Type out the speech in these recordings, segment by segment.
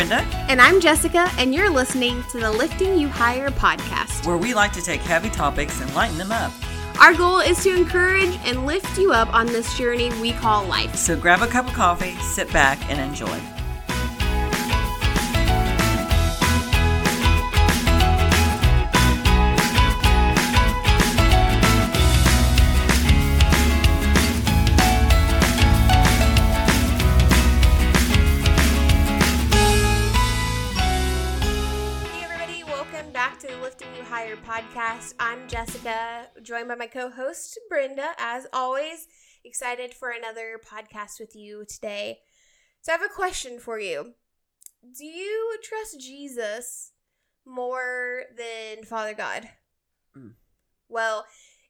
Brenda, And I'm Jessica, and you're listening to the Lifting You Higher podcast. where we like to take heavy topics and lighten them up. Our goal is to encourage and lift you up on this journey we call life. So grab a cup of coffee, sit back, and enjoy. Jessica, joined by my co host, Brenda. As always, excited for another podcast with you today. So, I have a question for you Do you trust Jesus more than Father God? Mm. Well,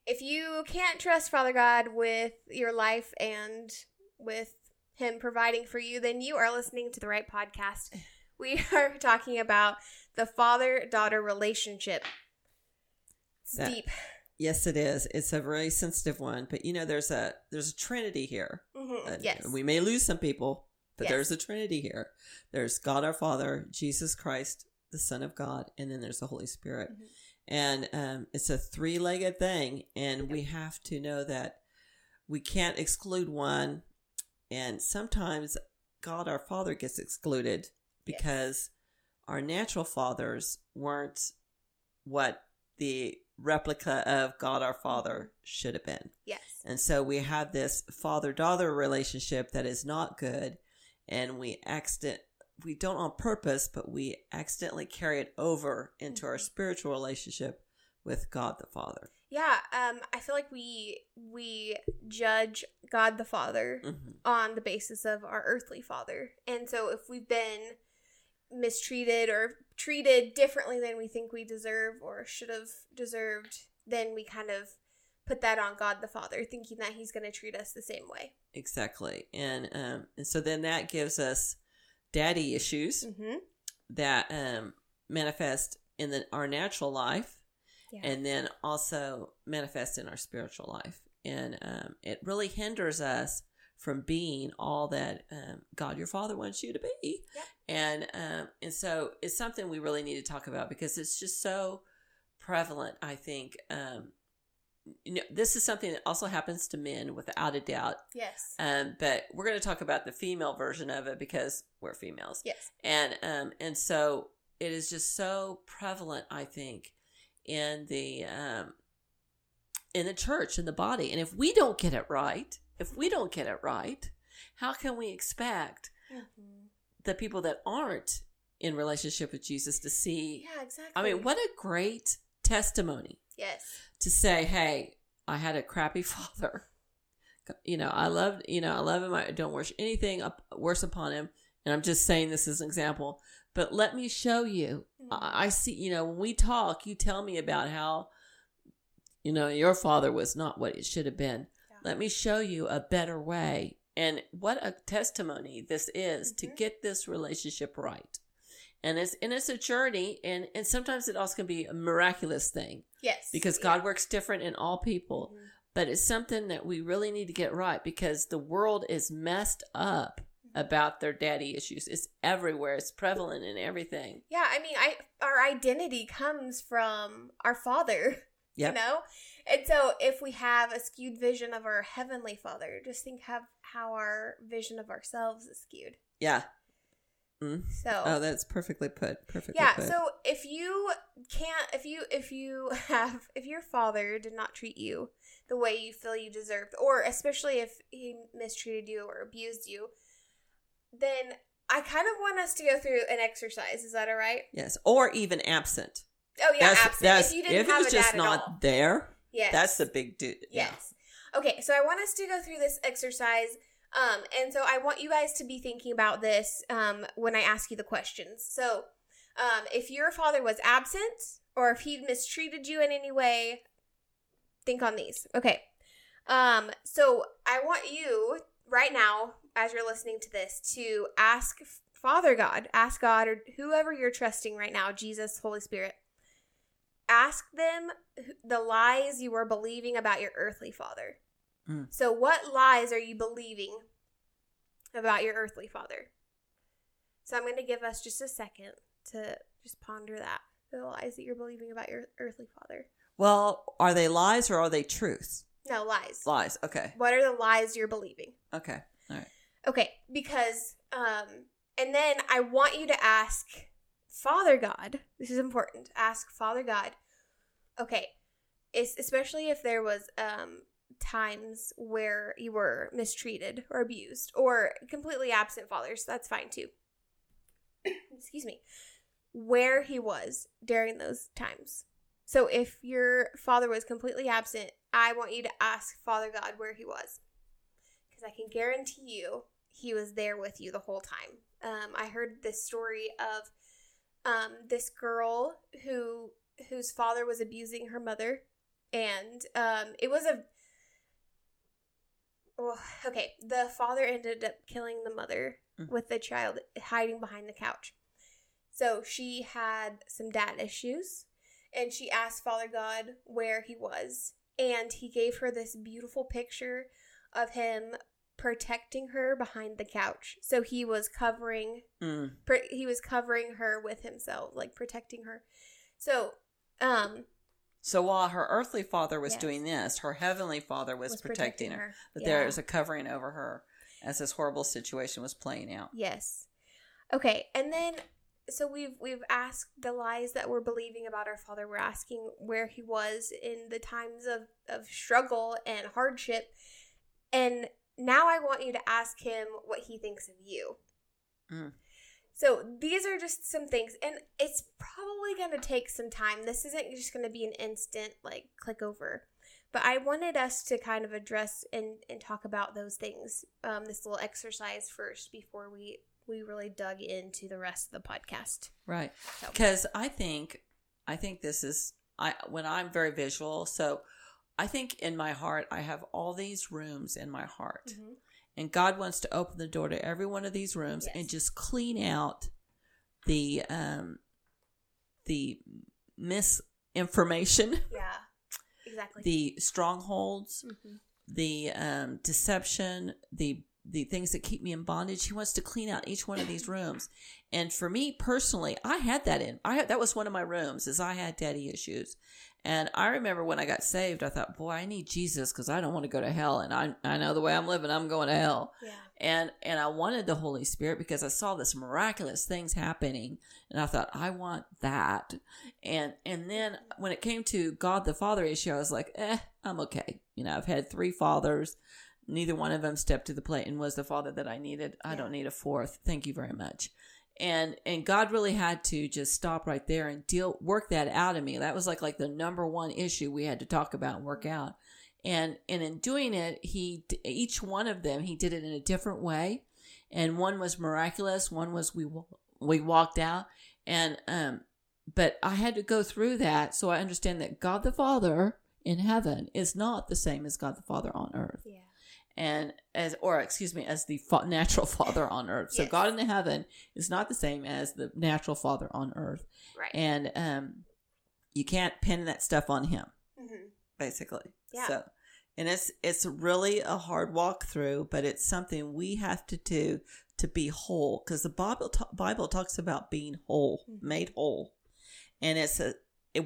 if you can't trust Father God with your life and with Him providing for you, then you are listening to the right podcast. We are talking about the father daughter relationship. It's That- deep. Yes, it is. It's a very sensitive one, but you know, there's a there's a trinity here. Mhm, Uh, Yes. we may lose some people, but Yes. there's a trinity here. There's God our Father, Jesus Christ, the Son of God, and then there's the Holy Spirit. Mhm. And um, it's a three-legged thing, and we have to know that we can't exclude one. And sometimes God our Father gets excluded because our natural fathers weren't what the replica of God our Father should have been. yes. And so we have this father daughter relationship that is not good. And we accident, we don't on purpose, but we accidentally carry it over into our Mhm. spiritual relationship with God the Father. Yeah. Um. I feel like we we judge God the Father Mhm. on the basis of our earthly father, and so if we've been mistreated or treated differently than we think we deserve or should have deserved, then we kind of put that on God the Father, thinking that He's going to treat us the same way. Exactly. And, um, and so then that gives us daddy issues Mm-hmm. that um, manifest in the, our natural life Yeah. and then also manifest in our spiritual life. And um, it really hinders us from being all that um, God your Father wants you to be. Yep. And um, and so it's something we really need to talk about because it's just so prevalent. I think um, you know this is something that also happens to men without a doubt. yes. Um, but we're going to talk about the female version of it because we're females yes. and um and so it is just so prevalent i think in the um in the church in the body and if we don't get it right if we don't get it right how can we expect Mm-hmm. the people that aren't in relationship with jesus to see Yeah, exactly. i mean what a great testimony Yes. to say, "Hey, I had a crappy father. You know, I loved, you know, I love him. I don't wish anything up, worse upon him." And I'm just saying this as an example. But let me show you. Mm-hmm. I, I see. You know, when we talk, you tell me about how, you know, your father was not what it should have been. Let me show you a better way. And what a testimony this is to Mhm. get this relationship right. And it's and it's a journey, and and sometimes it also can be a miraculous thing Yes. because Yeah. God works different in all people. Mhm. But it's something that we really need to get right because the world is messed up about their daddy issues. It's everywhere. It's prevalent in everything. Yeah, I mean, I our identity comes from our Father. Yep. You know, and so if we have a skewed vision of our heavenly Father, just think have how our vision of ourselves is skewed. Yeah. Mm. So Oh, that's perfectly put. Perfectly yeah, put. so if you can't, if you if you have if your father did not treat you the way you feel you deserved, or especially if he mistreated you or abused you, then I kind of want us to go through an exercise. Is that all right? yes, or even absent. Oh yeah, that's, absent. That's, if you didn't if have it was a just not all. there, Yes. that's the big dude. Yes. Okay, so I want us to go through this exercise. Um, and so I want you guys to be thinking about this um, when I ask you the questions. So, um, if your father was absent or if he mistreated you in any way, think on these. Okay. Um, so I want you right now, as you're listening to this, to ask Father God, ask God or whoever you're trusting right now, Jesus, Holy Spirit, ask them the lies you are believing about your earthly father. Mm. So, what lies are you believing about your earthly father? So I'm going to give us just a second to just ponder that. The lies that you're believing about your earthly father. Well, are they lies or are they truths? No, lies. Lies. Okay. What are the lies you're believing? Okay. All right. Okay, because um and then I want you to ask Father God. This is important. Ask Father God. Okay. It's, especially if there was um times where you were mistreated or abused or completely absent fathers. That's fine too. Excuse me. Where he was during those times. So if your father was completely absent, I want you to ask Father God where he was. Because I can guarantee you he was there with you the whole time. Um, I heard this story of um, this girl who whose father was abusing her mother, and um, it was a oh, okay. The father ended up killing the mother Mm. with the child hiding behind the couch. So she had some dad issues, and she asked Father God where he was, and he gave her this beautiful picture of him protecting her behind the couch. So he was covering Mm. pr- he was covering her with himself, like protecting her. So, um, So while her earthly father was Yes. doing this, her heavenly father was, was protecting, her. That Yeah. there was a covering over her as this horrible situation was playing out. Yes. Okay, and then so we've we've asked the lies that we're believing about our father. We're asking where he was in the times of of struggle and hardship, and now I want you to ask him what he thinks of you. Mm. So these are just some things, and it's probably going to take some time. This isn't just going to be an instant like click over. But I wanted us to kind of address and, and talk about those things, um, this little exercise first before we we really dug into the rest of the podcast. Right. So- Because I think I think this is I when I'm very visual, so I think in my heart I have all these rooms in my heart. And God wants to open the door to every one of these rooms Yes. and just clean out the um the misinformation, Yeah, exactly. the strongholds, Mhm. the um, deception, the the things that keep me in bondage. He wants to clean out each one of these rooms. And for me personally, I had that in. I had, that was one of my rooms. Is I had daddy issues, and I remember when I got saved, I thought, boy, I need Jesus because I don't want to go to hell, and I I know the way I'm living, I'm going to hell. Yeah. And and I wanted the Holy Spirit because I saw this miraculous things happening, and I thought I want that. And and then when it came to God the Father issue, I was like, eh, I'm okay. You know, I've had three fathers. Neither one of them stepped to the plate and was the father that I needed. I don't need a fourth. Thank you very much. And and God really had to just stop right there and deal work that out of me. That was like like the number one issue we had to talk about and work out. And and in doing it, he each one of them he did it in a different way. And one was miraculous, one was we we walked out and um but I had to go through that so I understand that God the Father in heaven is not the same as God the Father on earth Yeah. And as or excuse me as the fa- natural father on earth so Yes. god in the heaven is not the same as the natural father on earth Right. and um you can't pin that stuff on him hmm basically Yeah. so and it's it's really a hard walk through but it's something we have to do to be whole because the bible ta- bible talks about being whole Mhm. made whole and it's a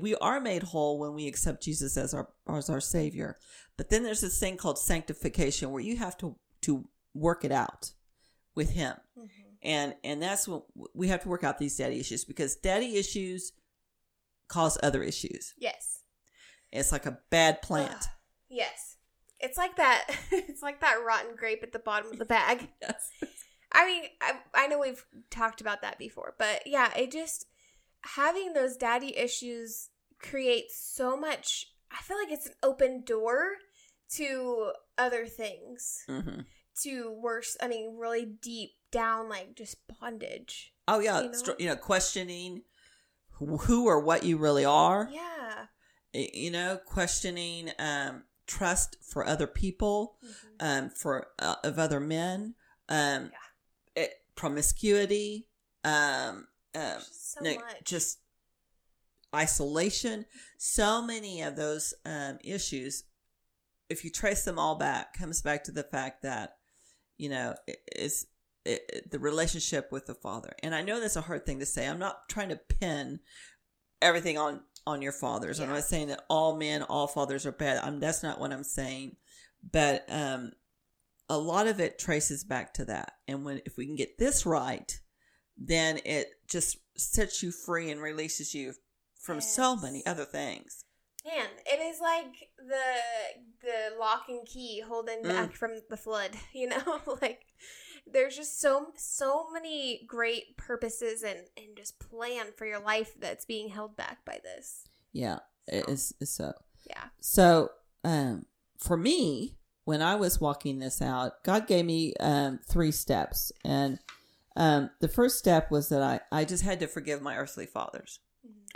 we are made whole when we accept jesus as our as our savior but then there's this thing called sanctification where you have to to work it out with him hmm and and that's what we have to work out these daddy issues because daddy issues cause other issues Yes. it's like a bad plant Ugh. Yes. It's like that. It's like that rotten grape at the bottom of the bag. yes. I mean, I, I know we've talked about that before, but yeah, it just having those daddy issues creates so much. I feel like it's an open door to other things, hmm to worse. I mean, really deep down, like just bondage. oh yeah You know? str- you know questioning who or what you really are Yeah. You know questioning um trust for other people Mhm. um for uh, of other men um it, promiscuity um um Just so no, much. just isolation so many of those um, issues if you trace them all back comes back to the fact that you know it- it's it, it- the relationship with the father. And I know that's a hard thing to say. I'm not trying to pin everything on on your fathers. I'm not saying that all men, all fathers are bad. I'm that's not what I'm saying. But um a lot of it traces back to that. And when if we can get this right, then it just sets you free and releases you from so many other things. Man, it is like the the lock and key holding Mm. back from the flood. You know, like there's just so so many great purposes and and just plan for your life that's being held back by this. Yeah, it is it's so. Yeah. So, um, for me, when I was walking this out, God gave me um, three steps, and um, the first step was that I I just had to forgive my earthly fathers.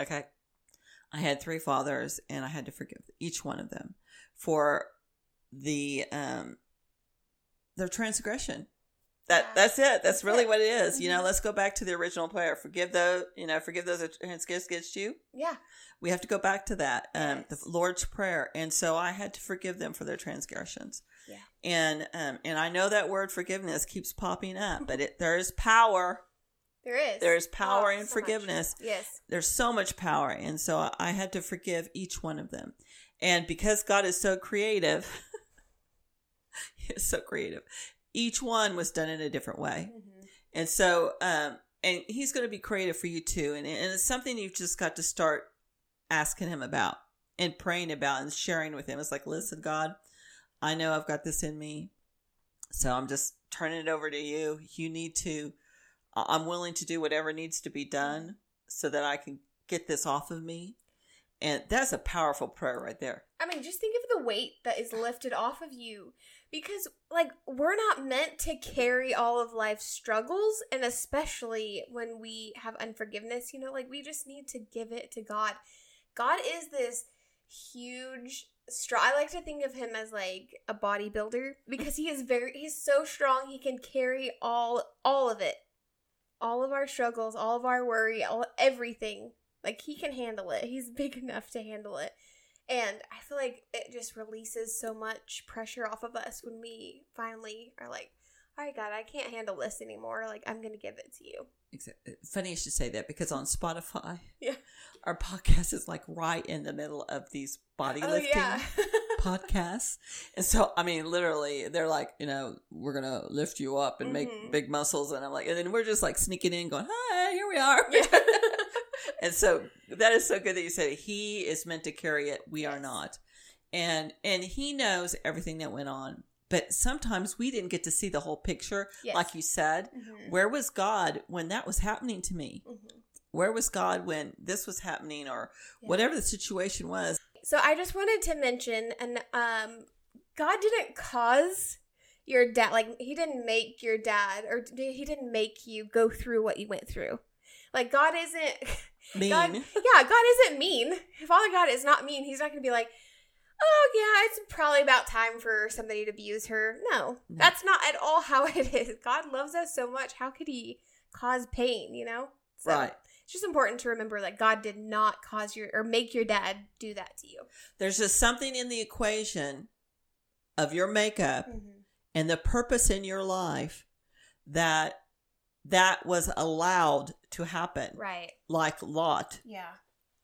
Okay, I had three fathers, and I had to forgive each one of them for the um their transgression. That that's it. That's really what it is. You know, Mhm. let's go back to the original prayer. Forgive those, you know, forgive those that transgress against you Yeah. we have to go back to that um Yes. the lord's prayer and so i had to forgive them for their transgressions Yeah. and um and i know that word forgiveness keeps popping up but it there is power There is. There's power Oh, in so much. forgiveness. Yes. there's so much power and so I- had to forgive each one of them and because god is so creative he is so creative each one was done in a different way Mhm. and so, um, and he's going to be creative for you too. And, and it's something you've just got to start asking him about and praying about and sharing with him. It's like, listen, God, I know I've got this in me. So I'm just turning it over to you. You need to, I'm willing to do whatever needs to be done so that I can get this off of me. And that's a powerful prayer right there. I mean, just think of the weight that is lifted off of you. Because, like, we're not meant to carry all of life's struggles, and especially when we have unforgiveness, you know, like, we just need to give it to God. God is this huge, strong. I like to think of him as like a bodybuilder because he is very, he's so strong, he can carry all, all of it. All of our struggles, all of our worry, all everything. Like, he can handle it. He's big enough to handle it. And I feel like it just releases so much pressure off of us when we finally are like, all right, God, I can't handle this anymore. Like, I'm going to give it to you. Exactly. Funny you should say that because on Spotify, Yeah. Our podcast is like right in the middle of these body Oh, lifting yeah. podcasts. And so, I mean, literally, they're like, you know, we're going to lift you up and Mhm. make big muscles. And I'm like, and then we're just like sneaking in going, hi, here we are. Yeah. and so that is so good that you said it. he is meant to carry it. We are not. And, and he knows everything that went on. But sometimes we didn't get to see the whole picture. Yes. Like you said, Mhm. where was God when that was happening to me? Mhm. Where was God when this was happening or Yeah. whatever the situation was? So I just wanted to mention, and um, God didn't cause your dad, like, he didn't make your dad, or he didn't make you go through what you went through. Like, God isn't. Mean. God, yeah, God isn't mean. Father God is not mean. He's not going to be like, oh, yeah, it's probably about time for somebody to abuse her. No, No. that's not at all how it is. God loves us so much. How could he cause pain, you know? So Right. It's just important to remember that God did not cause your or make your dad do that to you. There's just something in the equation of your makeup and the purpose in your life that that was allowed to happen. Right. Like Lot. Yeah.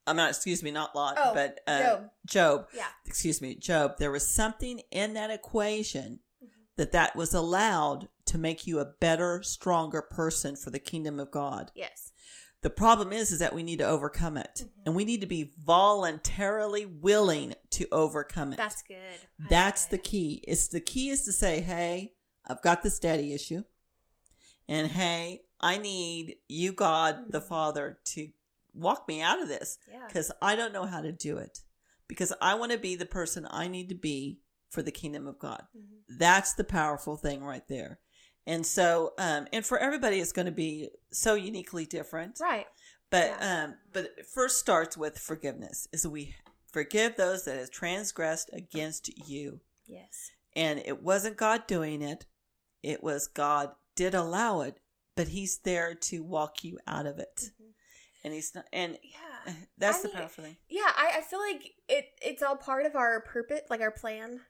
I'm not, excuse me, not Lot, Oh, but uh, Job. Job. Yeah. Excuse me, Job. There was something in that equation Mhm. that that was allowed to make you a better, stronger person for the kingdom of God. Yes. The problem is, is that we need to overcome it, Mhm. and we need to be voluntarily willing to overcome it. That's good. That's the key. It's the key is to say, "Hey, I've got this daddy issue, and hey, I need you, God the Mhm. Father, to walk me out of this Yeah. because I don't know how to do it. Because I want to be the person I need to be for the kingdom of God. Mhm. That's the powerful thing right there. And so, um, and for everybody, it's going to be so uniquely different. Right. But Yeah. um, but it first starts with forgiveness. Is we forgive those that have transgressed against you, Yes. and it wasn't God doing it; it was God did allow it, but He's there to walk you out of it, Mhm. and He's not. And Yeah. that's I the mean, powerful thing. Yeah, I, I feel like it it's all part of our purpose, like our plan.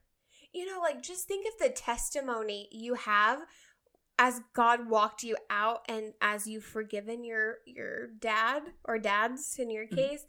You know, like just think of the testimony you have as God walked you out and as you've forgiven your your dad or dads in your Mhm. case,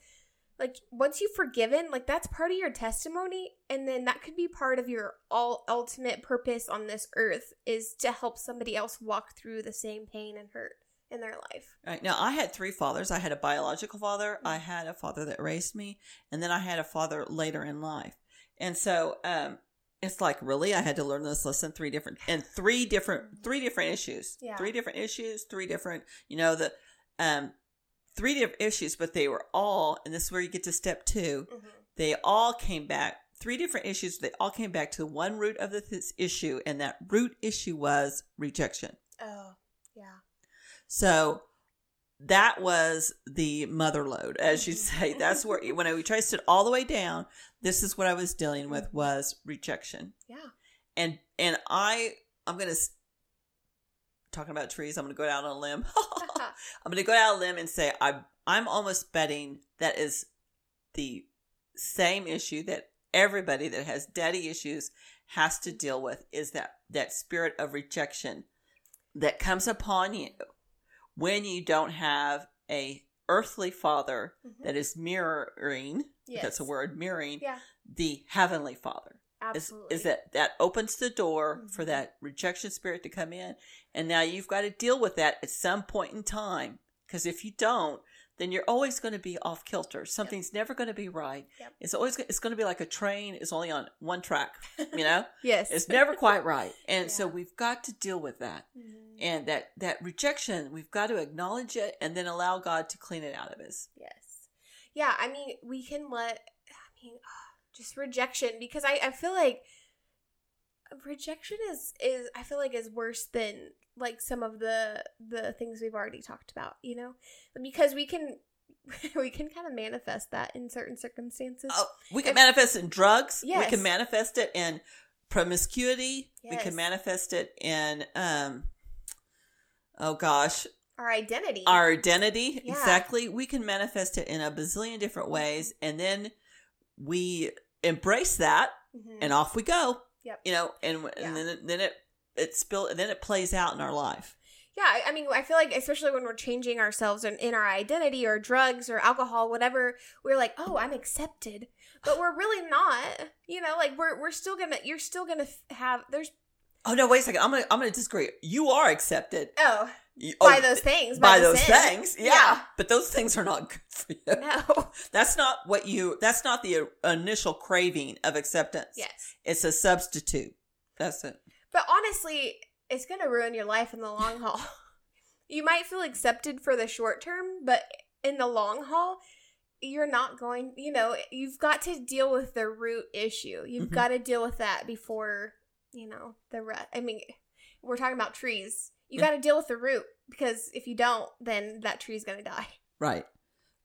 like once you've forgiven, like that's part of your testimony and then that could be part of your all ultimate purpose on this earth is to help somebody else walk through the same pain and hurt in their life. Right. Now, I had three fathers. I had a biological father, I had a father that raised me, and then I had a father later in life. And so, um, it's like really I had to learn this lesson three different and three different three different issues. Yeah. Three different issues, three different, you know, the um three different issues, but they were all and this is where you get to step 2 they all came back three different issues they all came back to one root of this issue and that root issue was rejection Oh, yeah. so that was the mother lode as you Mhm. say that's where when i traced it all the way down this is what i was dealing with was rejection Yeah. and and i i'm gonna talking about trees i'm gonna go out on a limb i'm gonna go out on a limb and say i'm i'm almost betting that is the same issue that everybody that has daddy issues has to deal with is that that spirit of rejection that comes upon you when you don't have a earthly father Mhm. that is mirroring if that's a word mirroring Yeah. the heavenly father is, Absolutely. is that that opens the door for Mhm. that rejection spirit to come in and now you've got to deal with that at some point in time because if you don't then you're always going to be off kilter something's never going to be right Yep. it's always it's going to be like a train is only on one track you know Yes. it's never quite right and so we've got to deal with that Mhm. and that that rejection we've got to acknowledge it and then allow god to clean it out of us Yes. Yeah, I mean, we can let, I mean, just rejection because I, I feel like rejection is, is, I feel like is worse than like some of the, the things we've already talked about, you know, because we can, we can kind of manifest that in certain circumstances. Oh, we can If- manifest in drugs. yes. We can manifest it in promiscuity. We can manifest it in, um, oh gosh, Our identity. our identity. Yeah. Exactly. We can manifest it in a bazillion different ways, and then we embrace that, Mhm. and off we go. Yep. You know, and Yeah. and then it, then built and then it plays out in our life. Yeah, I- mean, I feel like especially when we're changing ourselves in, in our identity or drugs or alcohol, whatever, we're like, oh, I'm accepted, but we're really not. You know, like we're we're still gonna, you're still gonna have. There's Oh no! Wait a second. I'm gonna I'm gonna disagree. You are accepted oh You- by oh, those things, by the those sin. things. Yeah. but those things are not good for you. No. That's not what you. That's not the initial craving of acceptance. yes, it's a substitute. That's it. But honestly, it's gonna ruin your life in the long haul. you might feel accepted for the short term, but in the long haul. You're not going, you know, you've got to deal with the root issue. You've Mhm. got to deal with that before you know the rest i mean we're talking about trees you Yeah. got to deal with the root because if you don't then that tree's gonna die Right,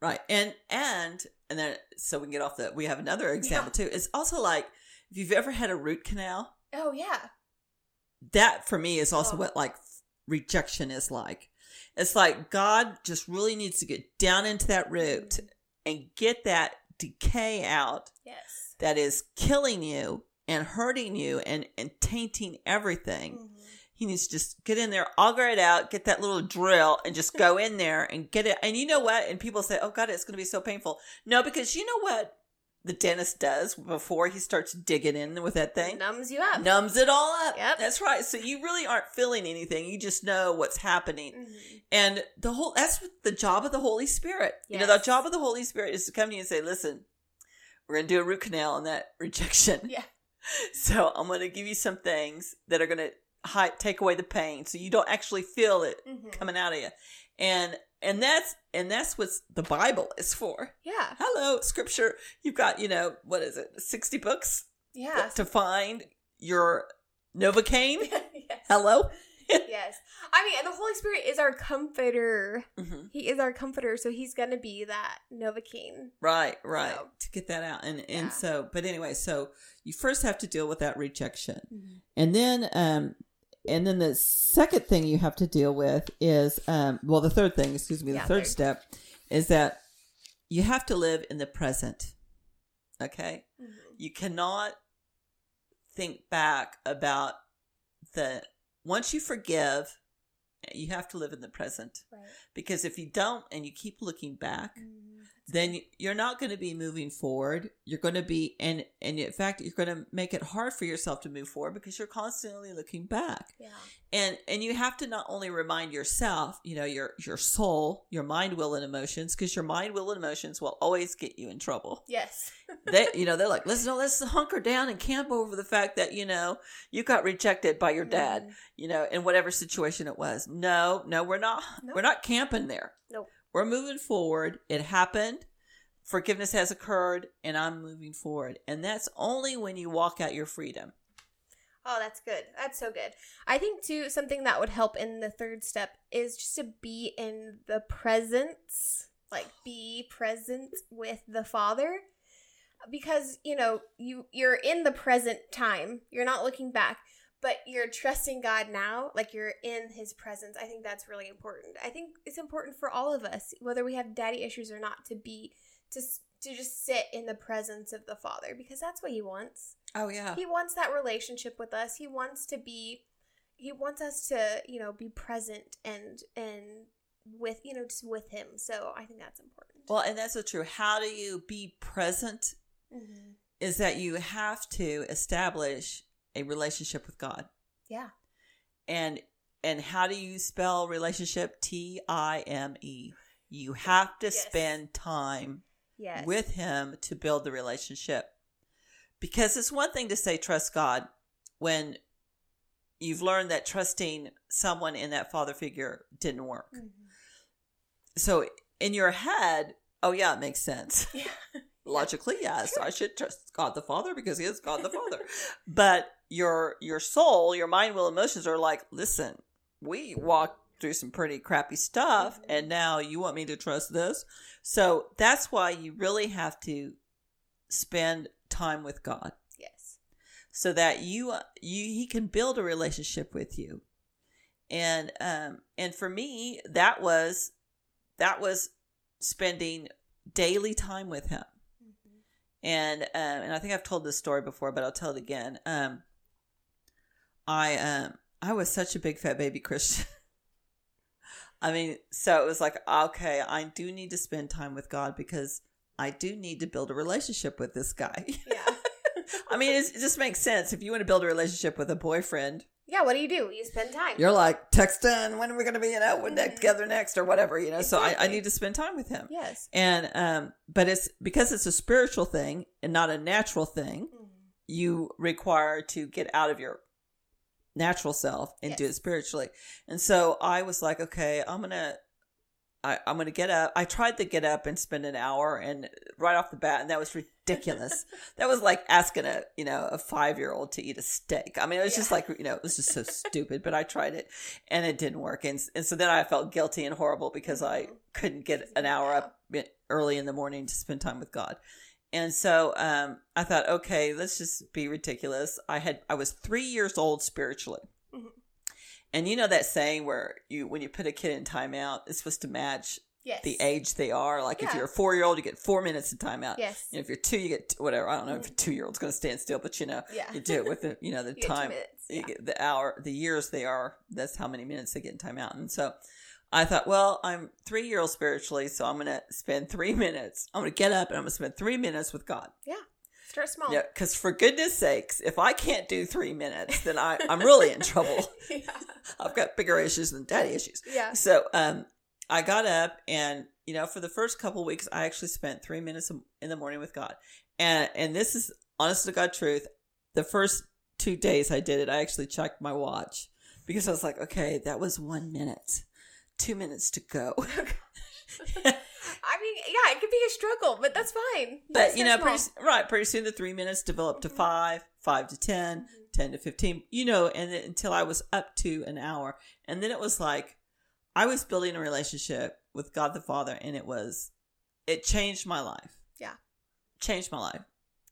right, and and and then so we can get off the. We have another example too. It's also like if you've ever had a root canal. oh yeah That for me is also Oh. what like rejection is like. It's like God just really needs to get down into that root Mhm. and get that decay out yes that is killing you and hurting you and, and tainting everything. Mhm. He needs to just get in there, auger it out, get that little drill, and just go in there and get it. And you know what? And people say, "Oh God, it's going to be so painful." No, because you know what the dentist does before he starts digging in with that thing, numbs you up numbs it all up. Yep. That's right. So you really aren't feeling anything. You just know what's happening. Mhm. And the whole that's the job of the Holy Spirit. You know, the job of the Holy Spirit is to come to you and say, "Listen, we're going to do a root canal on that rejection." yeah So I'm going to give you some things that are going to hi- take away the pain, so you don't actually feel it Mhm. coming out of you. And and that's and that's what the Bible is for. yeah Hello, Scripture. You've got you know what is it, sixty books yeah to find your Novocaine. yes. Hello. yes i mean and the holy spirit is our comforter hmm he is our comforter so he's gonna be that novocaine Right, right. So- To get that out, and and Yeah. so, but anyway, so you first have to deal with that rejection. Mm-hmm. And then, um, and then the second thing you have to deal with is, um, well, the third thing, excuse me, the Yeah, third third. step is that you have to live in the present. Okay. Mhm. You cannot think back about the, once you forgive, you have to live in the present Right. because if you don't and you keep looking back, Mm, then you're not going to be moving forward. You're going to be and and in fact, you're going to make it hard for yourself to move forward because you're constantly looking back. Yeah. And and you have to not only remind yourself, you know, your your soul, your mind, will, and emotions, because your mind, will, and emotions will always get you in trouble. Yes. They, you know, they're like, let's no, let's hunker down and camp over the fact that you know you got rejected by your dad, Mhm. you know, in whatever situation it was. No, no, we're not. Nope. We're not camping there. Nope. We're moving forward. It happened. Forgiveness has occurred, and I'm moving forward. And that's only when you walk out your freedom. Oh, that's good. That's so good. I think too something that would help in the third step is just to be in the presence, like be present with the Father. Because, you know, you you're in the present time. You're not looking back, but you're trusting God now, like you're in his presence. I think that's really important. I think it's important for all of us, whether we have daddy issues or not, to be to to just sit in the presence of the Father because that's what he wants Oh yeah. he wants that relationship with us he wants to be he wants us to you know be present and and with you know just with him so i think that's important Well, and that's so true. How do you be present? mm-hmm. Is that you have to establish a relationship with God. yeah And and how do you spell relationship? T I M E. You have to Yes. spend time yes with him to build the relationship. Because it's one thing to say trust God when you've learned that trusting someone in that father figure didn't work. Mhm. So in your head, oh yeah, it makes sense. yeah Logically, yes, I should trust God the Father because He is God the Father. but your your soul, your mind, will, emotions are like, listen, we walked through some pretty crappy stuff, Mhm. and now you want me to trust this. So that's why you really have to spend time with God, yes so that you you He can build a relationship with you. And um and for me, that was that was spending daily time with Him Mhm. and um, and I think I've told this story before, but I'll tell it again. Um, I um I was such a big fat baby Christian. I mean, so it was like, okay, I do need to spend time with God because I do need to build a relationship with this guy. yeah I mean, it just makes sense. If you want to build a relationship with a boyfriend, yeah what do you do you spend time you're like texting, when are we going to be, you know, when Mhm. together next or whatever, you know. So I, I need to spend time with him. yes And um, but it's because it's a spiritual thing and not a natural thing. Mhm. You require to get out of your natural self and do it spiritually. And so I was like, okay, I'm gonna, I, I'm gonna get up. I tried to get up and spend an hour, and right off the bat, and that was ridiculous. that was like asking a, you know, a five year old to eat a steak. I mean, it was just like, you know, it was just so stupid. But I tried it, and it didn't work. And and so then I felt guilty and horrible because I Mhm. couldn't get an hour up early in the morning to spend time with God. And so um, I thought, okay, let's just be ridiculous. I had I was three years old spiritually, Mhm. and you know that saying where you when you put a kid in timeout, it's supposed to match yes the age they are. Like if you're a four year old, you get four minutes of timeout. yes And if you're two, you get whatever. I don't know if a two year old's going to stand still, but you know, yeah you do it with the you know the You time yeah. the hour, the years they are. That's how many minutes they get in timeout. And so I thought, well, I'm three year old spiritually, so I'm going to spend three minutes. I'm going to get up and I'm going to spend three minutes with God. Yeah. Start small Yeah, because for goodness sakes, if I can't do three minutes, then I, I'm really in trouble. yeah I've got bigger issues than daddy issues. yeah So um, I got up and you know for the first couple weeks, I actually spent three minutes in the morning with God, and and this is honest to God truth. The first two days I did it, I actually checked my watch because I was like, okay, that was one minute, two minutes to go. I mean, yeah, it could be a struggle, but that's fine. but you know, pretty, right, pretty soon the three minutes developed to Mhm. five, five to 10, Mhm. 10 to 15, you know, and then, until I was up to an hour. And then it was like, I was building a relationship with God the Father, and it was, it changed my life. Yeah. Changed my life.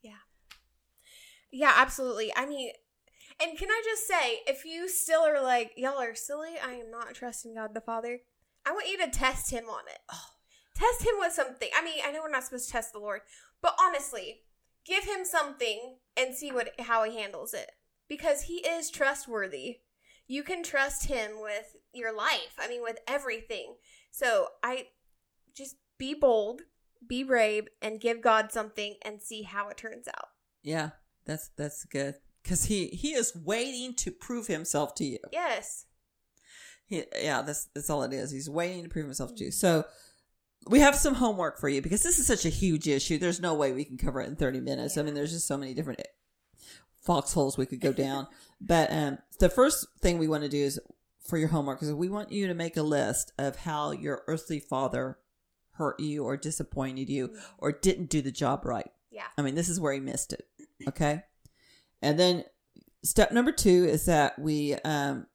Yeah, yeah, absolutely. I mean, and can I just say, if you still are like, y'all are silly, I am not trusting God the Father, I want you to test Him on it. Oh. Test Him with something. I mean, I know we're not supposed to test the Lord, but honestly, give Him something and see what how He handles it. Because He is trustworthy. you can trust him with your life. I mean, with everything. So I just be bold, be brave, and give God something and see how it turns out. Yeah, that's that's good because he he is waiting to prove himself to you. Yes. He, yeah, that's that's all it is. He's waiting to prove himself to you. So we have some homework for you because this is such a huge issue. There's no way we can cover it in 30 minutes. I mean, there's just so many different foxholes we could go down. but um, the first thing we want to do is for your homework is we want you to make a list of how your earthly father hurt you or disappointed you or didn't do the job right. Yeah. I mean, this is where he missed it. Okay. And then step number two is that we, um,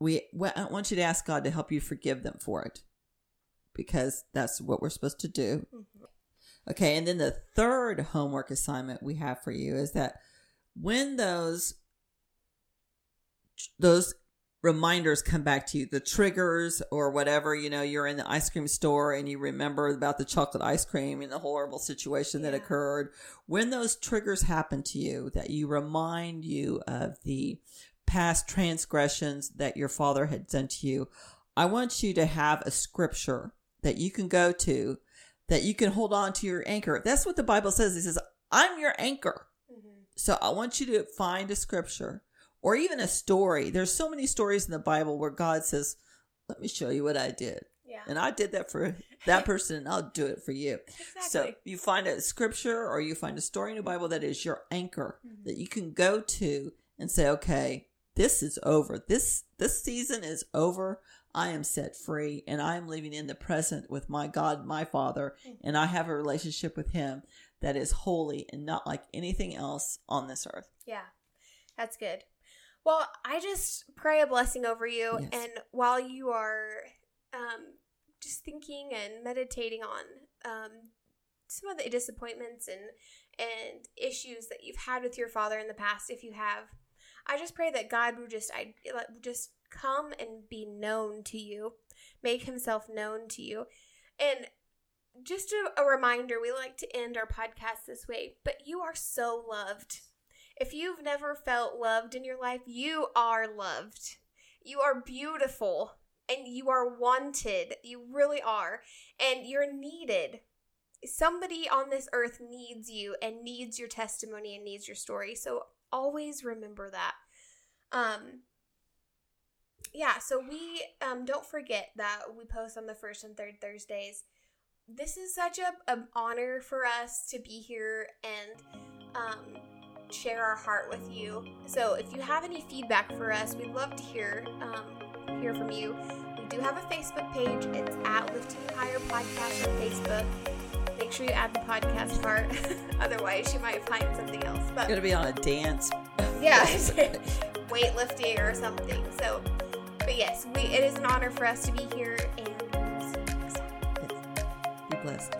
we I want you to ask God to help you forgive them for it because that's what we're supposed to do. Mhm. Okay. And then the third homework assignment we have for you is that when those, those reminders come back to you, the triggers or whatever, you know, you're in the ice cream store and you remember about the chocolate ice cream and the horrible situation that occurred. When those triggers happen to you, that you remind you of the past transgressions that your father had done to you, I want you to have a scripture that you can go to that you can hold on to your anchor. That's what the Bible says. It says, I'm your anchor. Mhm. So I want you to find a scripture or even a story. There's so many stories in the Bible where God says, "Let me show you what I did." Yeah. And I did that for that person and I'll do it for you. Exactly. So you find a scripture or you find a story in the Bible that is your anchor Mhm. that you can go to and say, "Okay, this is over. This this season is over. I am set free and I am living in the present with my God, my Father, Mhm. and I have a relationship with him that is holy and not like anything else on this earth." Yeah, that's good. Well, I just pray a blessing over you, Yes. and while you are um, just thinking and meditating on um, some of the disappointments and and issues that you've had with your father in the past, if you have, I just pray that God would just I just come and be known to you, make Himself known to you, and just a, a reminder. We like to end our podcast this way, but you are so loved. If you've never felt loved in your life, you are loved. You are beautiful and you are wanted. You really are. And you're needed. Somebody on this earth needs you and needs your testimony and needs your story. So always remember that. Um yeah, so we um don't forget that we post on the first and third Thursdays. This is such a an honor for us to be here and um share our heart with you. So if you have any feedback for us, we'd love to hear um, hear from you. We do have a Facebook page. It's at Lifting You Higher Podcast on Facebook. Make sure you add the podcast part, otherwise you might find something else. But Going to be on a dance. yeah, weightlifting or something. So, but yes, we it is an honor for us to be here, and we'll see you next time. Be blessed.